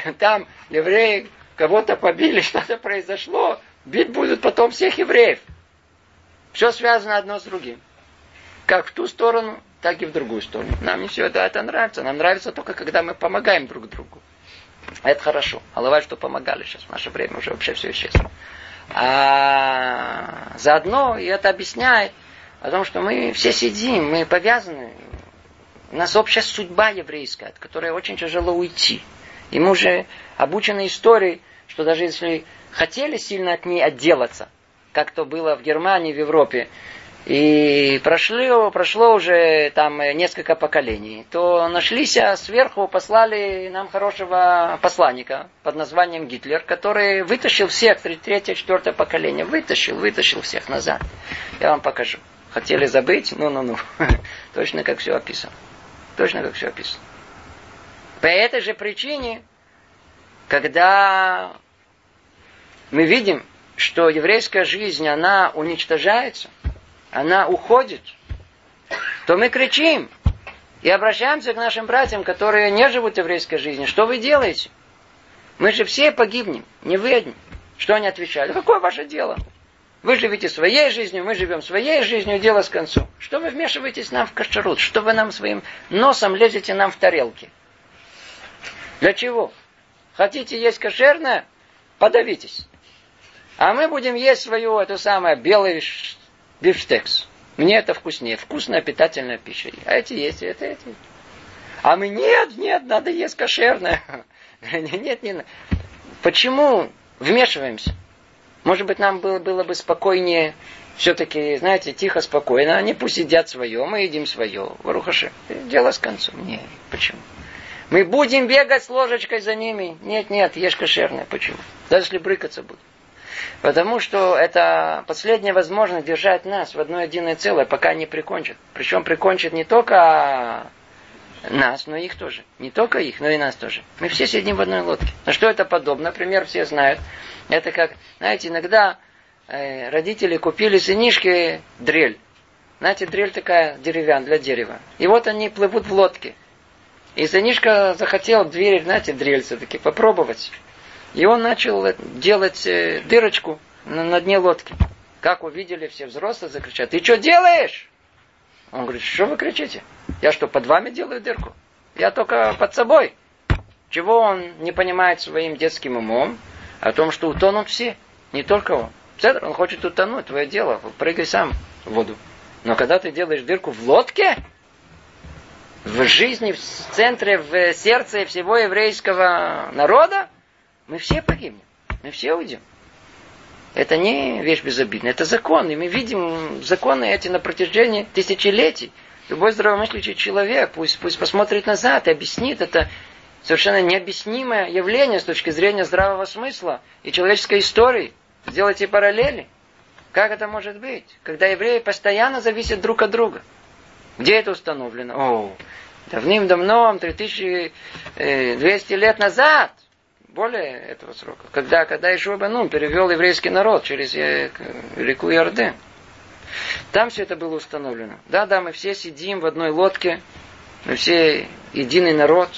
там евреи кого-то побили, что-то произошло, бить будут потом всех евреев. Все связано одно с другим как в ту сторону, так и в другую сторону. Нам не все это, это нравится. Нам нравится только, когда мы помогаем друг другу. Это хорошо. А бывает, что помогали сейчас. В наше время уже вообще все исчезло. А заодно и это объясняет о том, что мы все сидим, мы повязаны. У нас общая судьба еврейская, от которой очень тяжело уйти. И мы уже обучены историей, что даже если хотели сильно от ней отделаться, как то было в Германии, в Европе, и прошло, прошло уже там несколько поколений, то нашлись, а сверху послали нам хорошего посланника под названием Гитлер, который вытащил всех, третье, четвертое поколение, вытащил, вытащил всех назад. Я вам покажу. Хотели забыть? Ну-ну-ну. Точно как все описано. Точно как все описано. По этой же причине, когда мы видим, что еврейская жизнь, она уничтожается, она уходит, то мы кричим и обращаемся к нашим братьям, которые не живут еврейской жизни. Что вы делаете? Мы же все погибнем, не вы одни. Что они отвечают? Какое ваше дело? Вы живете своей жизнью, мы живем своей жизнью, дело с концом. Что вы вмешиваетесь нам в кашарут? Что вы нам своим носом лезете нам в тарелки? Для чего? Хотите есть кошерное? Подавитесь. А мы будем есть свою, эту самое, белый бифштекс. Мне это вкуснее. Вкусная питательная пища. А эти есть, это эти. А мы нет, нет, надо есть кошерное. Нет, нет. Почему вмешиваемся? Может быть, нам было, было бы спокойнее, все-таки, знаете, тихо, спокойно. Они пусть едят свое, мы едим свое. Варухаши. Дело с концом. Нет, почему? Мы будем бегать с ложечкой за ними. Нет, нет, ешь кошерное. Почему? Даже если брыкаться будут. Потому что это последняя возможность держать нас в одно единое целое, пока не прикончат. Причем прикончат не только нас, но и их тоже. Не только их, но и нас тоже. Мы все сидим в одной лодке. На что это подобно? Например, все знают. Это как, знаете, иногда э, родители купили сынишке дрель. Знаете, дрель такая деревянная для дерева. И вот они плывут в лодке. И сынишка захотел дверь, знаете, дрель все-таки попробовать. И он начал делать э, дырочку на, дне лодки. Как увидели, все взрослые закричат, ты что делаешь? Он говорит, что вы кричите? Я что, под вами делаю дырку? Я только под собой. Чего он не понимает своим детским умом? О том, что утонут все, не только он. Он хочет утонуть, твое дело, прыгай сам в воду. Но когда ты делаешь дырку в лодке, в жизни, в центре, в сердце всего еврейского народа, мы все погибнем. Мы все уйдем. Это не вещь безобидная, это закон. И мы видим законы эти на протяжении тысячелетий. Любой здравомыслящий человек пусть, пусть посмотрит назад и объяснит это совершенно необъяснимое явление с точки зрения здравого смысла и человеческой истории. Сделайте параллели. Как это может быть? Когда евреи постоянно зависят друг от друга. Где это установлено? О, Давным-давно, 3200 э, лет назад, более этого срока, когда, когда Ишуа Банун перевел еврейский народ через э, реку Иорден. Там все это было установлено. Да, да, мы все сидим в одной лодке, мы все единый народ,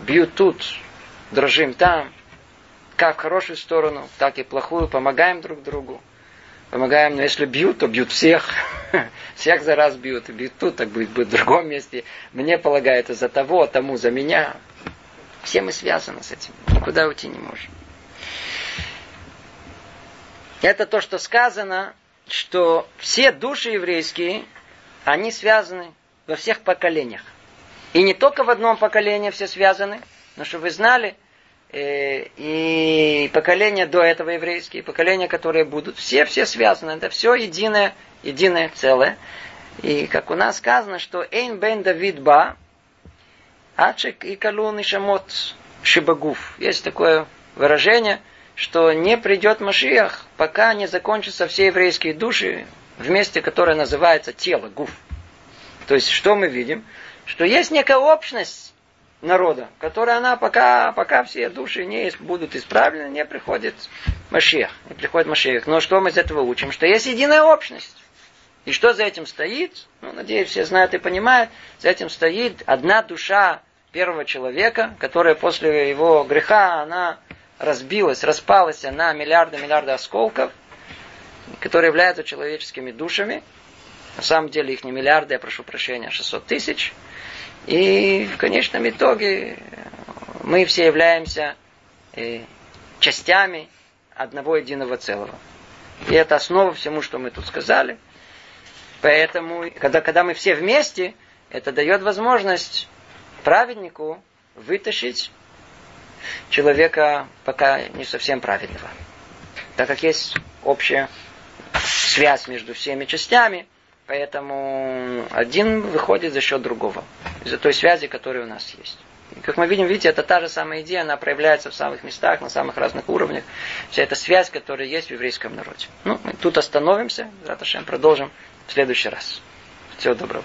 бьют тут, дрожим там, как в хорошую сторону, так и плохую, помогаем друг другу. Помогаем, но если бьют, то бьют всех. всех за раз бьют. И бьют тут, так будет, будет в другом месте. Мне полагается за того, тому за меня. Все мы связаны с этим. Никуда уйти не можем. Это то, что сказано, что все души еврейские, они связаны во всех поколениях. И не только в одном поколении все связаны, но чтобы вы знали, и поколения до этого еврейские, поколения, которые будут, все, все связаны. Это все единое, единое целое. И как у нас сказано, что Эйн бен Давид ба, ачек и калун и шамот шибагуф. Есть такое выражение, что не придет Машиах, пока не закончатся все еврейские души в месте, которое называется тело, гуф. То есть, что мы видим? Что есть некая общность народа, которая она пока, пока все души не будут исправлены, не приходит Машиах, не приходит Машиах. Но что мы из этого учим? Что есть единая общность. И что за этим стоит? Ну, надеюсь, все знают и понимают. За этим стоит одна душа первого человека, которая после его греха, она разбилась, распалась на миллиарды-миллиарды осколков, которые являются человеческими душами. На самом деле их не миллиарды, я прошу прощения, а 600 тысяч. И в конечном итоге мы все являемся э, частями одного единого целого. И это основа всему, что мы тут сказали. Поэтому, когда, когда мы все вместе, это дает возможность праведнику вытащить человека пока не совсем праведного. Так как есть общая связь между всеми частями, поэтому один выходит за счет другого. Из-за той связи, которая у нас есть. И как мы видим, видите, это та же самая идея, она проявляется в самых местах, на самых разных уровнях. Вся эта связь, которая есть в еврейском народе. Ну, мы тут остановимся, Раташем продолжим в следующий раз. Всего доброго.